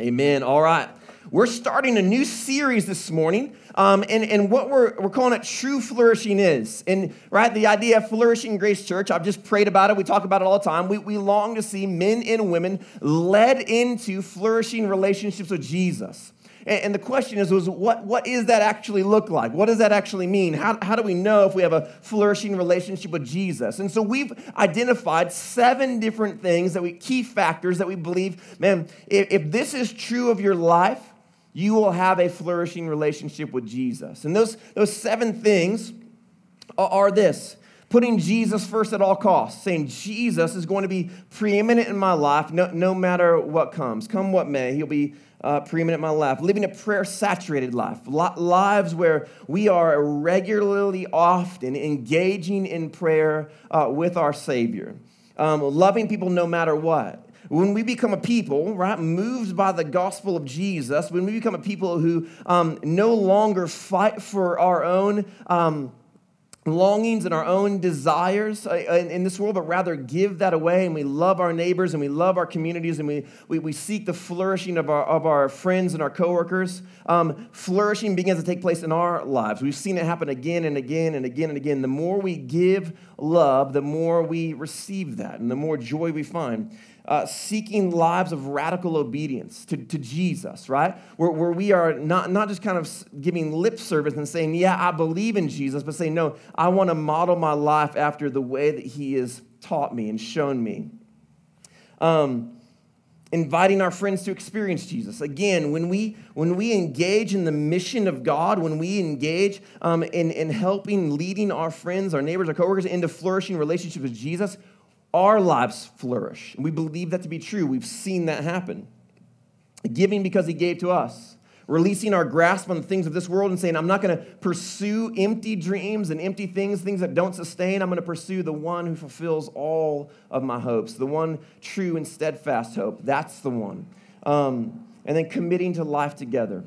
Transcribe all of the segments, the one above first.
Amen. All right. We're starting a new series this morning, um, and, and what we're, we're calling it True Flourishing is. And, right, the idea of flourishing Grace Church, I've just prayed about it. We talk about it all the time. We, we long to see men and women led into flourishing relationships with Jesus. And, the question is, was what, what is that actually look like? What does that actually mean? How, how do we know if we have a flourishing relationship with Jesus? And so we've identified seven different things that we, key factors that we believe, man, if, if this is true of your life, you will have a flourishing relationship with Jesus. And those, those seven things are, are this putting Jesus first at all costs, saying Jesus is going to be preeminent in my life no, no matter what comes. Come what may, he'll be uh, preeminent in my life, living a prayer saturated life, lives where we are regularly, often engaging in prayer uh, with our Savior, um, loving people no matter what. When we become a people, right, moved by the gospel of Jesus, when we become a people who um, no longer fight for our own. Um, longings and our own desires uh, in this world, but rather give that away and we love our neighbors and we love our communities and we, we, we seek the flourishing of our, of our friends and our coworkers. Um, flourishing begins to take place in our lives. We've seen it happen again and again and again and again. The more we give love, the more we receive that and the more joy we find uh, seeking lives of radical obedience to, to Jesus, right? Where, where we are not, not just kind of giving lip service and saying, yeah, I believe in Jesus, but saying, no, I want to model my life after the way that he has taught me and shown me. Um, inviting our friends to experience jesus again when we when we engage in the mission of god when we engage um, in, in helping leading our friends our neighbors our coworkers into flourishing relationships with jesus our lives flourish. And we believe that to be true. We've seen that happen. Giving because He gave to us. Releasing our grasp on the things of this world and saying, I'm not going to pursue empty dreams and empty things, things that don't sustain. I'm going to pursue the one who fulfills all of my hopes, the one true and steadfast hope. That's the one. Um, and then committing to life together,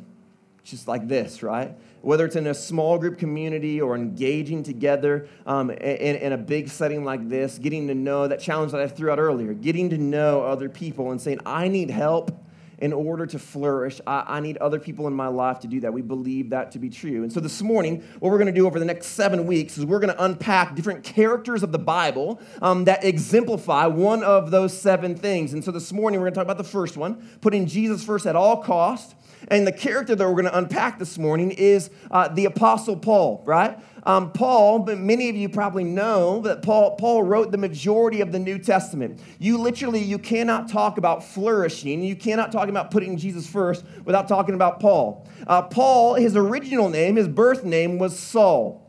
just like this, right? Whether it's in a small group community or engaging together um, in, in, a big setting like this, getting to know that challenge that I threw out earlier, getting to know other people and saying, I need help in order to flourish. I, I need other people in my life to do that. We believe that to be true. And so this morning, what we're going to do over the next seven weeks is we're going to unpack different characters of the Bible um, that exemplify one of those seven things. And so this morning, we're going to talk about the first one, putting Jesus first at all costs. And the character that we're going to unpack this morning is uh, the Apostle Paul, right? Um, Paul, but many of you probably know that Paul, Paul wrote the majority of the New Testament. You literally, you cannot talk about flourishing. You cannot talk about putting Jesus first without talking about Paul. Uh, Paul, his original name, his birth name was Saul.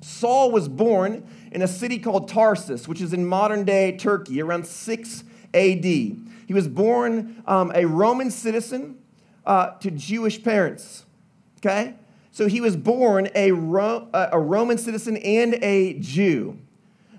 Saul was born in a city called Tarsus, which is in modern day Turkey, around 6 AD. He was born um, a Roman citizen uh, to Jewish parents. Okay? So he was born a, Ro- a Roman citizen and a Jew.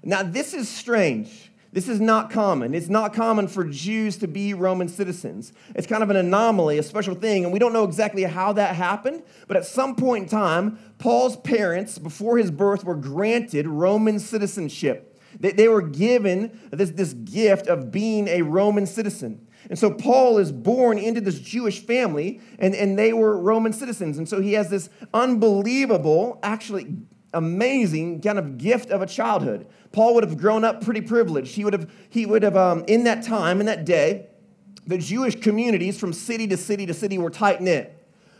Now, this is strange. This is not common. It's not common for Jews to be Roman citizens. It's kind of an anomaly, a special thing, and we don't know exactly how that happened, but at some point in time, Paul's parents, before his birth, were granted Roman citizenship. They, they were given this, this gift of being a Roman citizen. And so Paul is born into this Jewish family, and, and they were Roman citizens. And so he has this unbelievable, actually amazing kind of gift of a childhood. Paul would have grown up pretty privileged. He would have, he would have um, in that time, in that day, the Jewish communities from city to city to city were tight knit.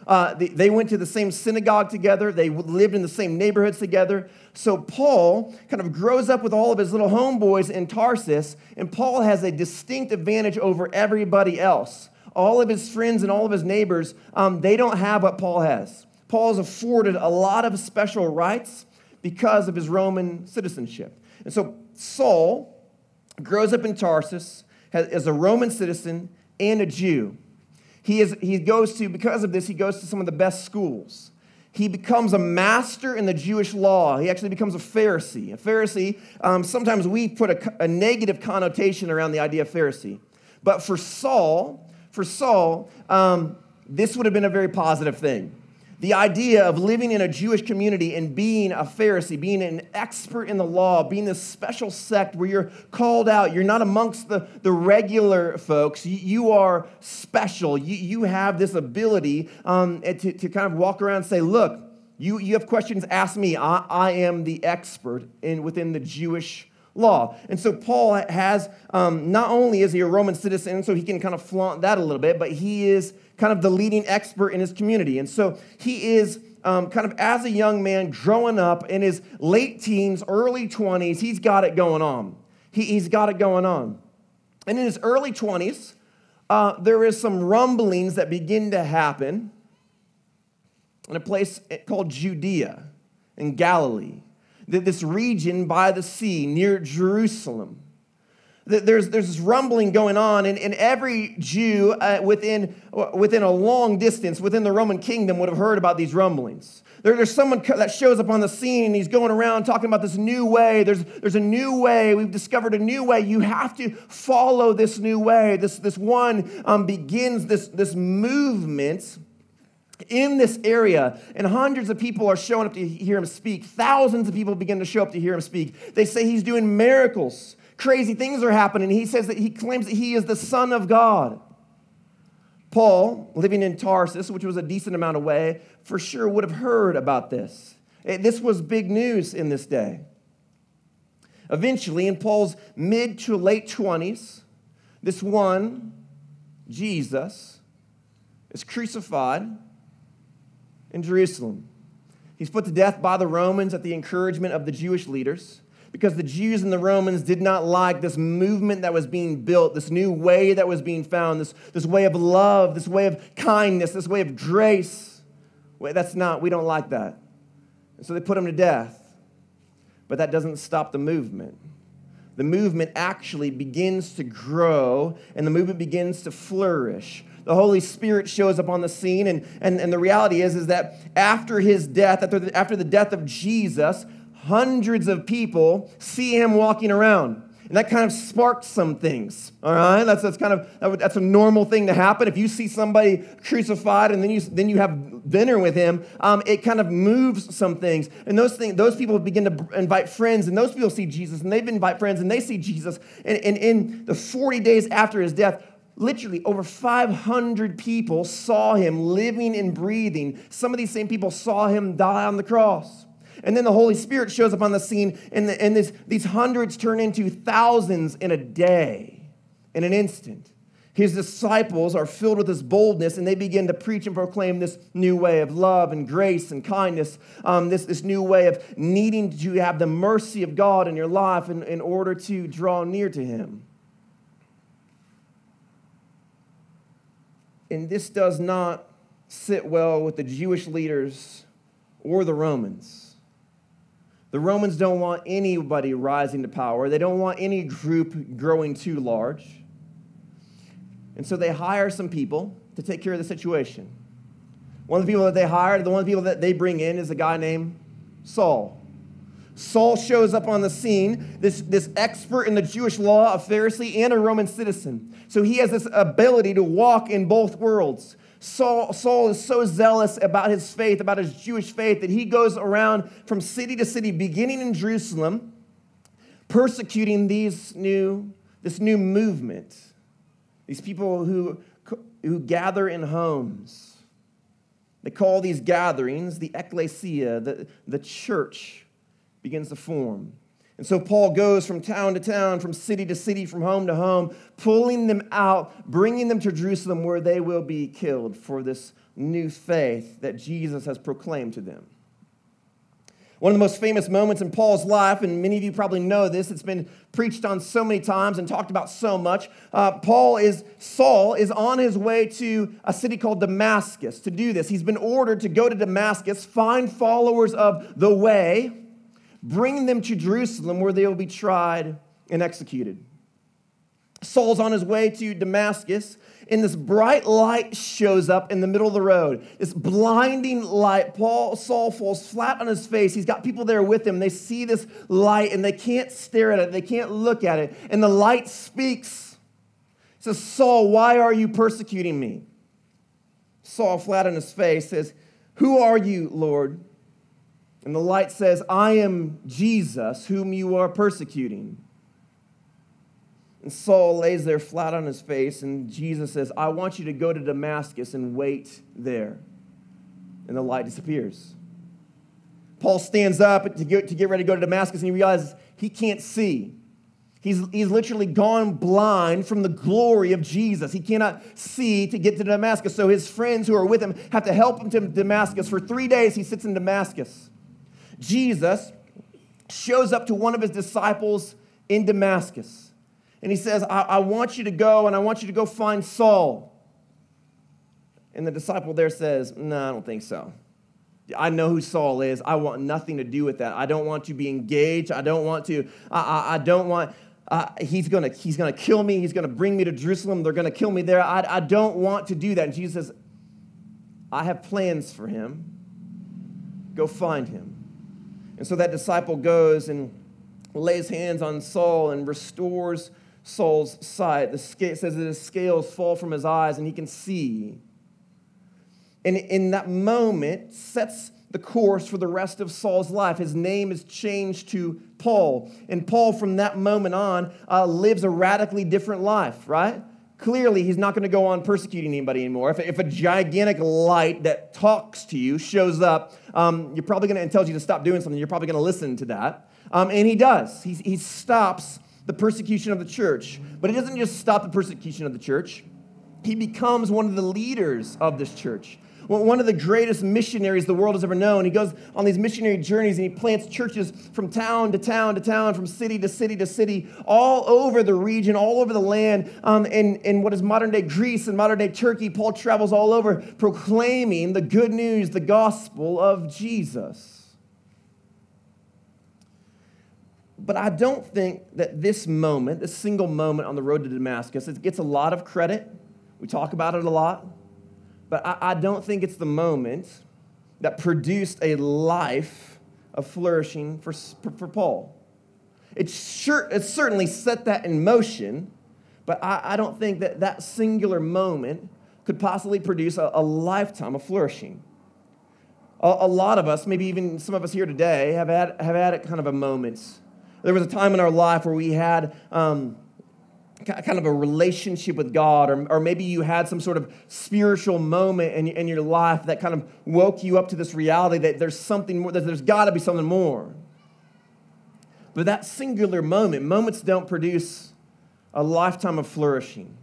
Uh, they, they, went to the same synagogue together. They lived in the same neighborhoods together. So Paul kind of grows up with all of his little homeboys in Tarsus, and Paul has a distinct advantage over everybody else. All of his friends and all of his neighbors, um, they don't have what Paul has. Paul is afforded a lot of special rights because of his Roman citizenship. And so Saul grows up in Tarsus as a Roman citizen and a Jew. He, is, he goes to, because of this, he goes to some of the best schools. He becomes a master in the Jewish law. He actually becomes a Pharisee. A Pharisee, um, sometimes we put a, a negative connotation around the idea of Pharisee. But for Saul, for Saul, um, this would have been a very positive thing. The idea of living in a Jewish community and being a Pharisee, being an expert in the law, being this special sect where you're called out, you're not amongst the, the regular folks, you, are special. You, you have this ability um, to, to kind of walk around and say, look, you, you have questions, ask me. I, I am the expert in, within the Jewish law. And so Paul has, um, not only is he a Roman citizen, so he can kind of flaunt that a little bit, but he is kind of the leading expert in his community. And so he is um, kind of as a young man growing up in his late teens, early 20s, he's got it going on. He, he's got it going on. And in his early 20s, uh, there is some rumblings that begin to happen in a place called Judea in Galilee, this region by the sea near Jerusalem there's, there's this rumbling going on, and, and every Jew uh, within, within a long distance within the Roman kingdom would have heard about these rumblings. There, there's someone that shows up on the scene and he's going around talking about this new way. There's, there's a new way. We've discovered a new way. You have to follow this new way. This, this one um, begins this, this movement in this area, and hundreds of people are showing up to hear him speak. Thousands of people begin to show up to hear him speak. They say he's doing miracles crazy things are happening. He says that he claims that he is the Son of God. Paul, living in Tarsus, which was a decent amount away, for sure would have heard about this. Eh, this was big news in this day. Eventually, in Paul's mid to late 20s, this one, Jesus, is crucified in Jerusalem. He's put to death by the Romans at the encouragement of the Jewish leaders because the Jews and the Romans did not like this movement that was being built, this new way that was being found, this, this way of love, this way of kindness, this way of grace. That's not, we don't like that. And so they put him to death. But that doesn't stop the movement. The movement actually begins to grow and the movement begins to flourish the Holy Spirit shows up on the scene. And, and, and the reality is, is that after his death, after the, after the death of Jesus, hundreds of people see him walking around. And that kind of sparks some things, all right? That's, that's kind of, that's a normal thing to happen. If you see somebody crucified and then you, then you have dinner with him, um, it kind of moves some things. And those, things, those people begin to invite friends, and those people see Jesus, and they invite friends, and they see Jesus. And, and in the 40 days after his death, literally over 500 people saw him living and breathing. Some of these same people saw him die on the cross. And then the Holy Spirit shows up on the scene, and, the, and this, these hundreds turn into thousands in a day, in an instant. His disciples are filled with this boldness, and they begin to preach and proclaim this new way of love and grace and kindness, um, this, this new way of needing to have the mercy of God in your life in, in order to draw near to Him. And this does not sit well with the Jewish leaders or the Romans. The Romans don't want anybody rising to power, they don't want any group growing too large. And so they hire some people to take care of the situation. One of the people that they hired, the one of the people that they bring in is a guy named Saul. Saul shows up on the scene, this, this expert in the Jewish law, a Pharisee, and a Roman citizen. So he has this ability to walk in both worlds. Saul, Saul is so zealous about his faith, about his Jewish faith, that he goes around from city to city, beginning in Jerusalem, persecuting these new, this new movement, these people who, who gather in homes. They call these gatherings the ecclesia, the, the church begins to form. And so Paul goes from town to town, from city to city, from home to home, pulling them out, bringing them to Jerusalem where they will be killed for this new faith that Jesus has proclaimed to them. One of the most famous moments in Paul's life, and many of you probably know this, it's been preached on so many times and talked about so much. Uh, Paul is, Saul is on his way to a city called Damascus to do this. He's been ordered to go to Damascus, find followers of the way, bring them to Jerusalem where they will be tried and executed. Saul's on his way to Damascus, and this bright light shows up in the middle of the road. This blinding light. Paul, Saul falls flat on his face. He's got people there with him. They see this light and they can't stare at it, they can't look at it. And the light speaks. Says, Saul, why are you persecuting me? Saul, flat on his face, says, Who are you, Lord? And the light says, I am Jesus, whom you are persecuting. And Saul lays there flat on his face, and Jesus says, I want you to go to Damascus and wait there. And the light disappears. Paul stands up to get, to get ready to go to Damascus, and he realizes he can't see. He's, he's literally gone blind from the glory of Jesus. He cannot see to get to Damascus. So his friends who are with him have to help him to Damascus. For three days, he sits in Damascus. Jesus shows up to one of his disciples in Damascus. And he says, I, I want you to go and I want you to go find Saul. And the disciple there says, No, I don't think so. I know who Saul is. I want nothing to do with that. I don't want to be engaged. I don't want to, I, I, I don't want, uh, he's gonna he's gonna kill me. He's gonna bring me to Jerusalem. They're gonna kill me there. I, I don't want to do that. And Jesus says, I have plans for him. Go find him. And so that disciple goes and lays hands on Saul and restores Saul's sight. The scale, says that his scales fall from his eyes and he can see. And in that moment, sets the course for the rest of Saul's life. His name is changed to Paul. And Paul, from that moment on, uh, lives a radically different life, right? Clearly, he's not going to go on persecuting anybody anymore. If, if a gigantic light that talks to you shows up, um, you're probably going to, and tells you to stop doing something, you're probably going to listen to that. Um, and he does. He, he stops the persecution of the church. But he doesn't just stop the persecution of the church, he becomes one of the leaders of this church one of the greatest missionaries the world has ever known. He goes on these missionary journeys and he plants churches from town to town to town, from city to city to city, all over the region, all over the land. Um, in, in what is modern day Greece and modern day Turkey, Paul travels all over proclaiming the good news, the gospel of Jesus. But I don't think that this moment, this single moment on the road to Damascus, it gets a lot of credit. We talk about it a lot. But I, I don't think it's the moment that produced a life of flourishing for, for Paul. It, sure, it certainly set that in motion, but I, I don't think that that singular moment could possibly produce a, a lifetime of flourishing. A, a, lot of us, maybe even some of us here today, have had, have had kind of a moment. There was a time in our life where we had um, kind of a relationship with God, or, or maybe you had some sort of spiritual moment in, in your life that kind of woke you up to this reality that there's something more, that there's got to be something more. But that singular moment, moments don't produce a lifetime of flourishing.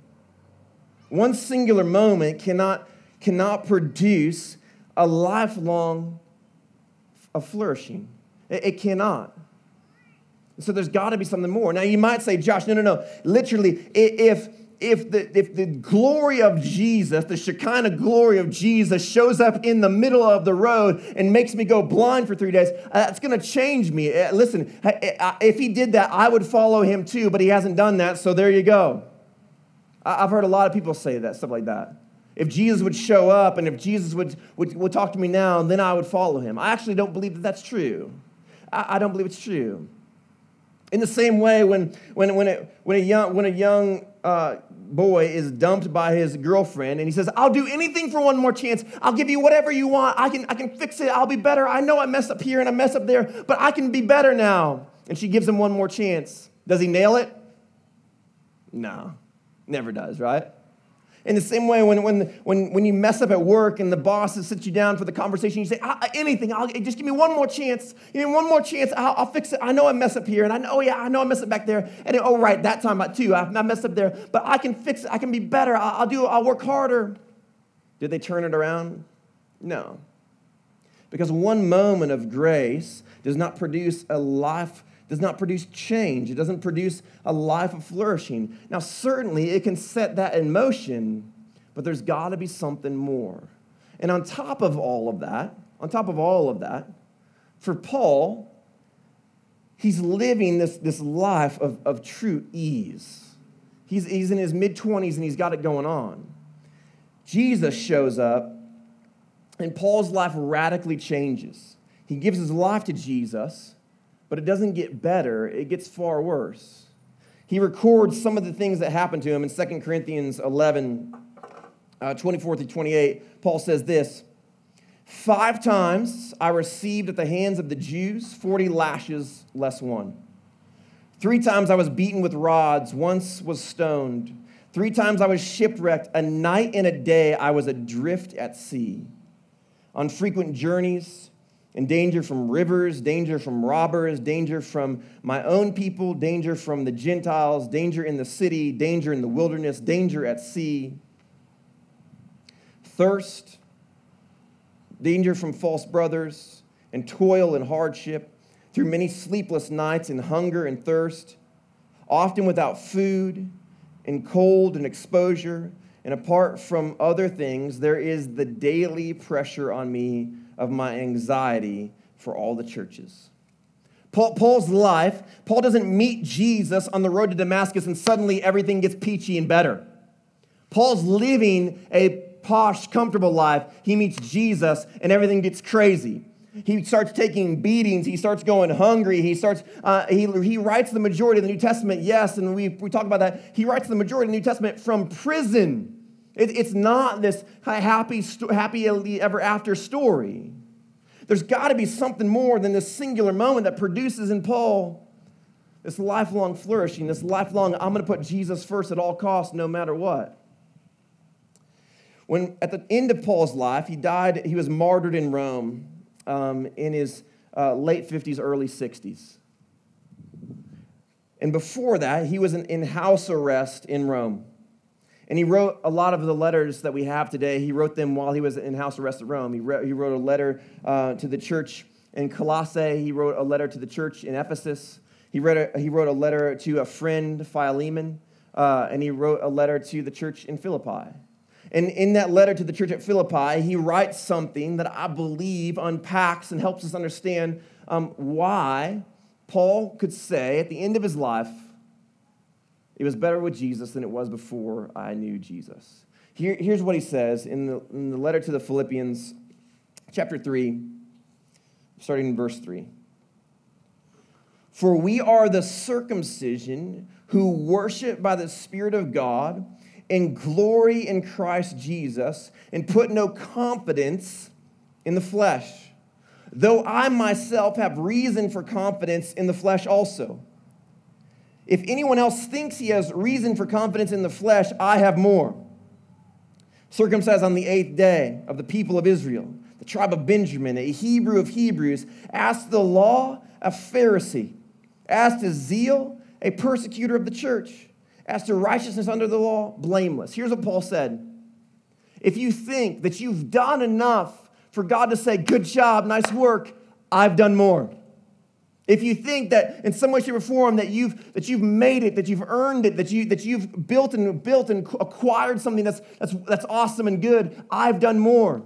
One singular moment cannot, cannot produce a lifelong of flourishing. It, it cannot. So there's got to be something more. Now you might say, Josh, no, no, no. Literally, if if the if the glory of Jesus, the Shekinah glory of Jesus, shows up in the middle of the road and makes me go blind for three days, uh, that's going to change me. Uh, listen, if he did that, I would follow him too. But he hasn't done that, so there you go. I've heard a lot of people say that stuff like that. If Jesus would show up and if Jesus would, would, would talk to me now, then I would follow him. I actually don't believe that that's true. I, I don't believe it's true. In the same way, when, when, when, it, when a young, when a young uh, boy is dumped by his girlfriend and he says, I'll do anything for one more chance. I'll give you whatever you want. I can, I can fix it. I'll be better. I know I messed up here and I messed up there, but I can be better now. And she gives him one more chance. Does he nail it? No, never does, right? In the same way, when, when, when, when you mess up at work and the boss sits you down for the conversation, you say, anything, I'll, just give me one more chance. Give me one more chance. I'll, I'll, fix it. I know I mess up here. And I know, oh, yeah, I know I mess up back there. And then, oh, right, that time too. I, I messed up there. But I can fix it. I can be better. I'll, I'll do I'll work harder. Did they turn it around? No. Because one moment of grace does not produce a life does not produce change. It doesn't produce a life of flourishing. Now, certainly it can set that in motion, but there's got to be something more. And on top of all of that, on top of all of that, for Paul, he's living this, this life of, of true ease. He's, he's in his mid 20s and he's got it going on. Jesus shows up, and Paul's life radically changes. He gives his life to Jesus but it doesn't get better, it gets far worse. He records some of the things that happened to him in 2 Corinthians 11, uh, 24 through 28. Paul says this Five times I received at the hands of the Jews 40 lashes less one. Three times I was beaten with rods, once was stoned. Three times I was shipwrecked. A night and a day I was adrift at sea. On frequent journeys, in danger from rivers, danger from robbers, danger from my own people, danger from the Gentiles, danger in the city, danger in the wilderness, danger at sea, thirst, danger from false brothers, and toil and hardship, through many sleepless nights and hunger and thirst, often without food and cold and exposure. And apart from other things, there is the daily pressure on me of my anxiety for all the churches. Paul, Paul's life, Paul doesn't meet Jesus on the road to Damascus and suddenly everything gets peachy and better. Paul's living a posh, comfortable life. He meets Jesus and everything gets crazy. He starts taking beatings. He starts going hungry. He starts, uh, he, he writes the majority of the New Testament, yes, and we, we talk about that. He writes the majority of the New Testament from prison. It, it's not this happy, happy ever after story. There's got to be something more than this singular moment that produces in Paul this lifelong flourishing, this lifelong, I'm going to put Jesus first at all costs, no matter what. When at the end of Paul's life, he died, he was martyred in Rome um, in his uh, late 50s, early 60s. And before that, he was in, in house arrest in Rome. And he wrote a lot of the letters that we have today. He wrote them while he was in house arrest at Rome. He he wrote a letter uh, to the church in Colossae. He wrote a letter to the church in Ephesus. He wrote a, he wrote a letter to a friend, Philemon. Uh, and he wrote a letter to the church in Philippi. And in that letter to the church at Philippi, he writes something that I believe unpacks and helps us understand um, why Paul could say at the end of his life, it was better with Jesus than it was before I knew Jesus. Here, here's what he says in the, in the letter to the Philippians, chapter 3, starting in verse 3. For we are the circumcision who worship by the Spirit of God and glory in Christ Jesus and put no confidence in the flesh, though I myself have reason for confidence in the flesh also. If anyone else thinks he has reason for confidence in the flesh, I have more. Circumcised on the eighth day of the people of Israel, the tribe of Benjamin, a Hebrew of Hebrews, asked the law, a Pharisee, asked to zeal, a persecutor of the church, as to righteousness under the law, blameless. Here's what Paul said If you think that you've done enough for God to say, good job, nice work, I've done more. If you think that in some way, shape, or form that you've that you've made it, that you've earned it, that you that you've built and built and acquired something that's that's that's awesome and good, I've done more.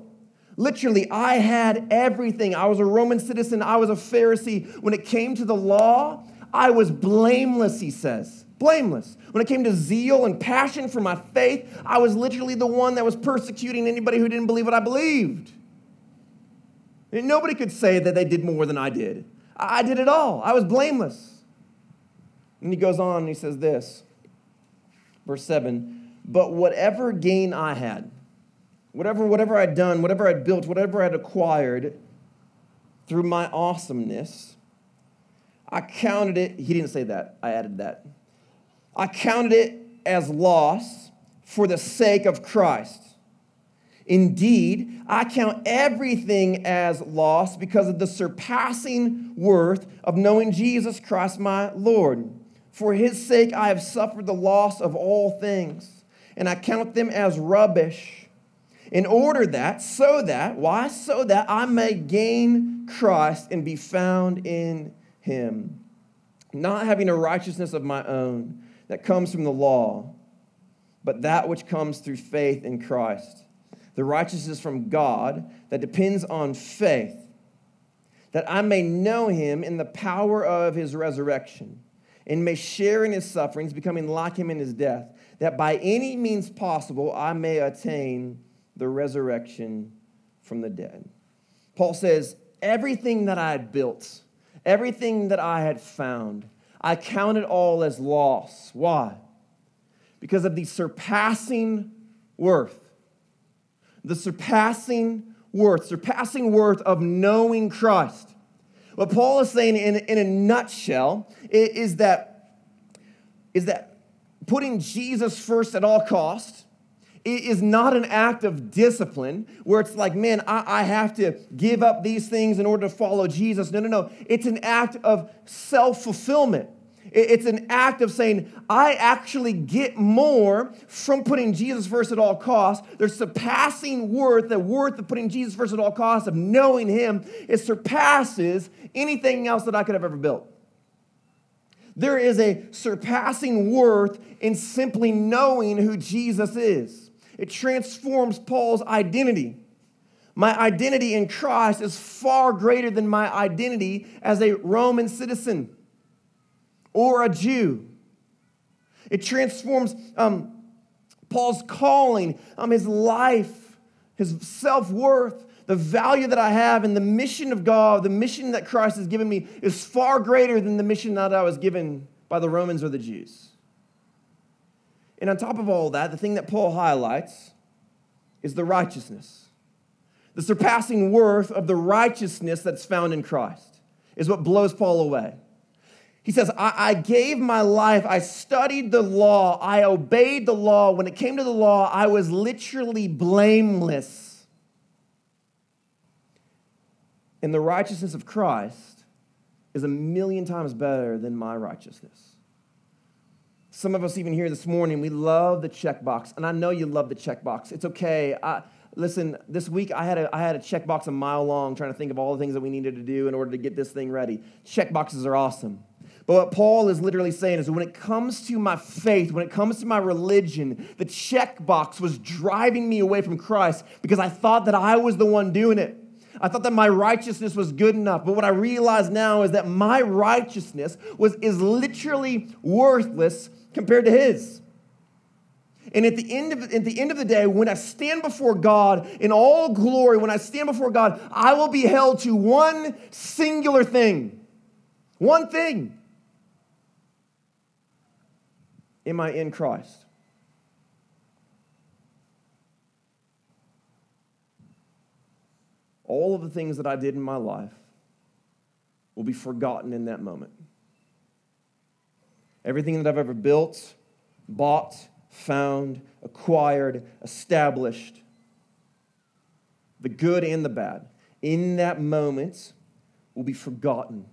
Literally, I had everything. I was a Roman citizen. I was a Pharisee. When it came to the law, I was blameless. He says, blameless. When it came to zeal and passion for my faith, I was literally the one that was persecuting anybody who didn't believe what I believed. And nobody could say that they did more than I did. I did it all. I was blameless. And he goes on and he says this, verse 7 But whatever gain I had, whatever, whatever I'd done, whatever I'd built, whatever I'd acquired through my awesomeness, I counted it. He didn't say that, I added that. I counted it as loss for the sake of Christ. Indeed, I count everything as loss because of the surpassing worth of knowing Jesus Christ my Lord. For his sake, I have suffered the loss of all things, and I count them as rubbish. In order that, so that, why? So that I may gain Christ and be found in him, not having a righteousness of my own that comes from the law, but that which comes through faith in Christ the righteousness from God that depends on faith, that I may know him in the power of his resurrection and may share in his sufferings, becoming like him in his death, that by any means possible I may attain the resurrection from the dead. Paul says, Everything that I had built, everything that I had found, I counted all as loss. Why? Because of the surpassing worth the surpassing worth, surpassing worth of knowing Christ. What Paul is saying in, in a nutshell is that, is that putting Jesus first at all cost is not an act of discipline where it's like, man, I, I have to give up these things in order to follow Jesus. No, no, no. It's an act of self fulfillment. It's an act of saying, I actually get more from putting Jesus first at all costs. There's surpassing worth, the worth of putting Jesus first at all costs, of knowing Him. It surpasses anything else that I could have ever built. There is a surpassing worth in simply knowing who Jesus is. It transforms Paul's identity. My identity in Christ is far greater than my identity as a Roman citizen or a Jew. It transforms um, Paul's calling, um, his life, his self worth, the value that I have, and the mission of God, the mission that Christ has given me is far greater than the mission that I was given by the Romans or the Jews. And on top of all that, the thing that Paul highlights is the righteousness. The surpassing worth of the righteousness that's found in Christ is what blows Paul away. He says, I, I, gave my life, I studied the law, I obeyed the law. When it came to the law, I was literally blameless. And the righteousness of Christ is a million times better than my righteousness. Some of us, even here this morning, we love the checkbox. And I know you love the checkbox. It's okay. I, listen, this week I had, a, I had a checkbox a mile long trying to think of all the things that we needed to do in order to get this thing ready. Checkboxes are awesome. But what Paul is literally saying is when it comes to my faith, when it comes to my religion, the checkbox was driving me away from Christ because I thought that I was the one doing it. I thought that my righteousness was good enough. But what I realize now is that my righteousness was, is literally worthless compared to his. And at the, end of, at the end of the day, when I stand before God in all glory, when I stand before God, I will be held to one singular thing. One thing. Am I in Christ? All of the things that I did in my life will be forgotten in that moment. Everything that I've ever built, bought, found, acquired, established, the good and the bad, in that moment will be forgotten.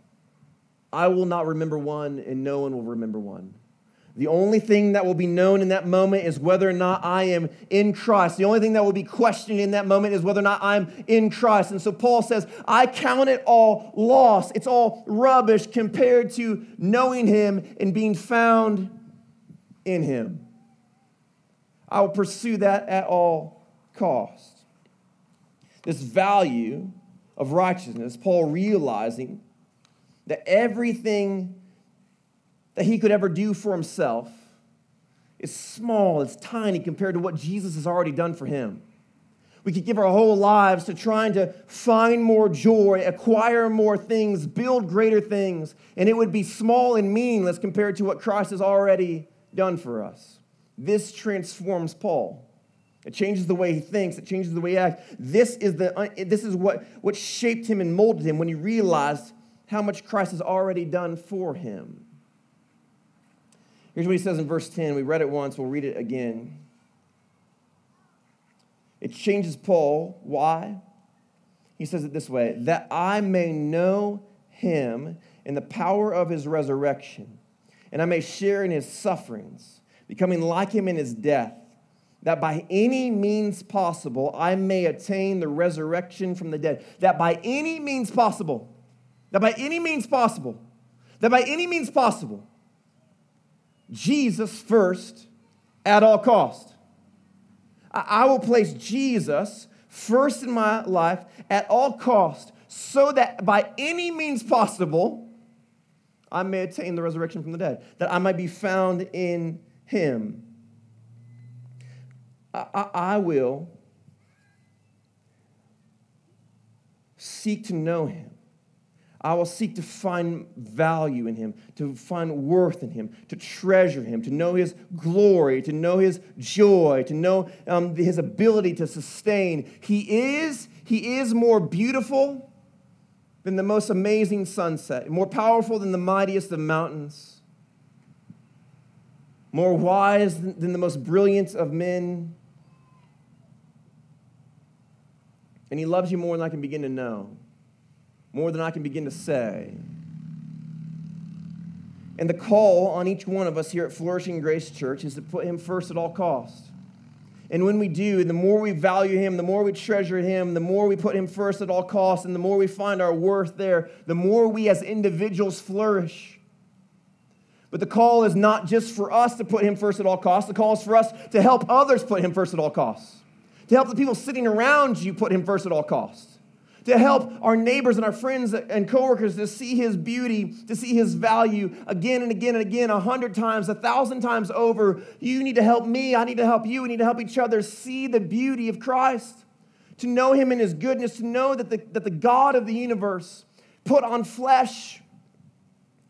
I will not remember one, and no one will remember one. The only thing that will be known in that moment is whether or not I am in Christ. The only thing that will be questioned in that moment is whether or not I'm in Christ. And so Paul says, I count it all loss. It's all rubbish compared to knowing him and being found in him. I will pursue that at all cost. This value of righteousness, Paul realizing that everything that he could ever do for himself is small, it's tiny compared to what Jesus has already done for him. We could give our whole lives to trying to find more joy, acquire more things, build greater things, and it would be small and meaningless compared to what Christ has already done for us. This transforms Paul. It changes the way he thinks, it changes the way he acts. This is, the, uh, this is what, what shaped him and molded him when he realized how much Christ has already done for him. Here's what he says in verse 10. We read it once, we'll read it again. It changes Paul. Why? He says it this way that I may know him in the power of his resurrection, and I may share in his sufferings, becoming like him in his death, that by any means possible I may attain the resurrection from the dead. That by any means possible, that by any means possible, that by any means possible, Jesus first at all cost. I will place Jesus first in my life at all cost so that by any means possible I may attain the resurrection from the dead, that I might be found in him. I, I, I will seek to know him. I will seek to find value in him, to find worth in him, to treasure him, to know his glory, to know his joy, to know um, his ability to sustain. He is, he is more beautiful than the most amazing sunset, more powerful than the mightiest of mountains, more wise than the most brilliant of men. And he loves you more than I can begin to know more than I can begin to say. And the call on each one of us here at Flourishing Grace Church is to put Him first at all costs. And when we do, and the more we value Him, the more we treasure Him, the more we put Him first at all costs, and the more we find our worth there, the more we as individuals flourish. But the call is not just for us to put Him first at all costs, the call is for us to help others put Him first at all costs, to help the people sitting around you put Him first at all costs to help our neighbors and our friends and coworkers to see his beauty, to see his value again and again and again, a hundred times, a thousand times over. You need to help me. I need to help you. We need to help each other see the beauty of Christ, to know him in his goodness, to know that the, that the God of the universe put on flesh,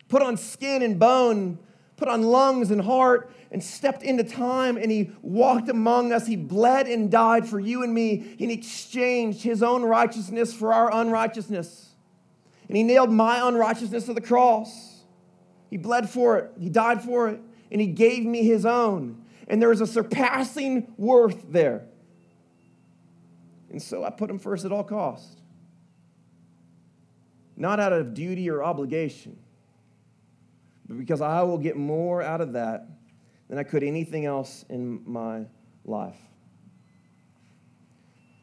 put on skin and bone, put on lungs and heart, and stepped into time and he walked among us. He bled and died for you and me. And he exchanged his own righteousness for our unrighteousness. And he nailed my unrighteousness to the cross. He bled for it, he died for it, and he gave me his own. And there is a surpassing worth there. And so I put him first at all cost. Not out of duty or obligation, because I will get more out of that than I could anything else in my life.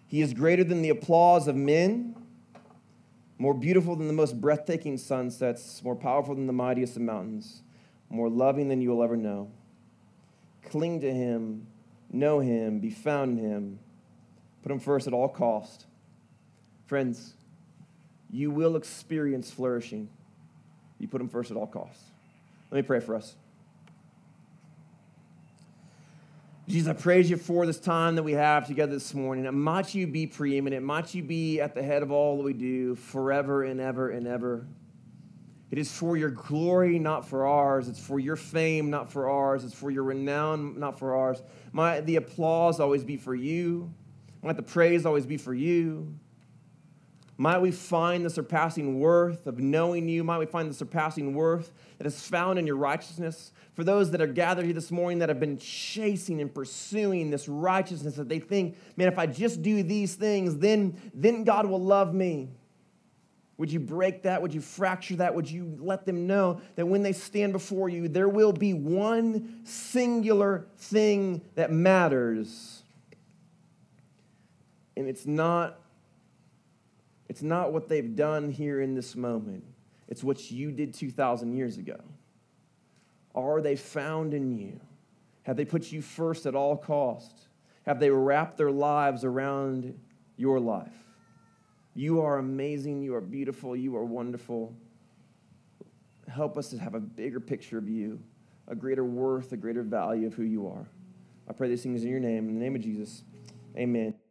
He is greater than the applause of men, more beautiful than the most breathtaking sunsets, more powerful than the mightiest of mountains, more loving than you will ever know. Cling to him, know him, be found in him. Put him first at all cost. Friends, you will experience flourishing. You put him first at all costs. Let me pray for us. Jesus, I praise you for this time that we have together this morning. And might you be preeminent. Might you be at the head of all that we do forever and ever and ever. It is for your glory, not for ours. It's for your fame, not for ours. It's for your renown, not for ours. Might the applause always be for you. Might the praise always be for you. Might we find the surpassing worth of knowing you. Might we find the surpassing worth that is found in your righteousness. For those that are gathered here this morning that have been chasing and pursuing this righteousness that they think, man, if I just do these things, then, then God will love me. Would you break that? Would you fracture that? Would you let them know that when they stand before you, there will be one singular thing that matters? And it's not it's not what they've done here in this moment, it's what you did 2,000 years ago. Are they found in you? Have they put you first at all costs? Have they wrapped their lives around your life? You are amazing. You are beautiful. You are wonderful. Help us to have a bigger picture of you, a greater worth, a greater value of who you are. I pray these things in your name. In the name of Jesus, amen.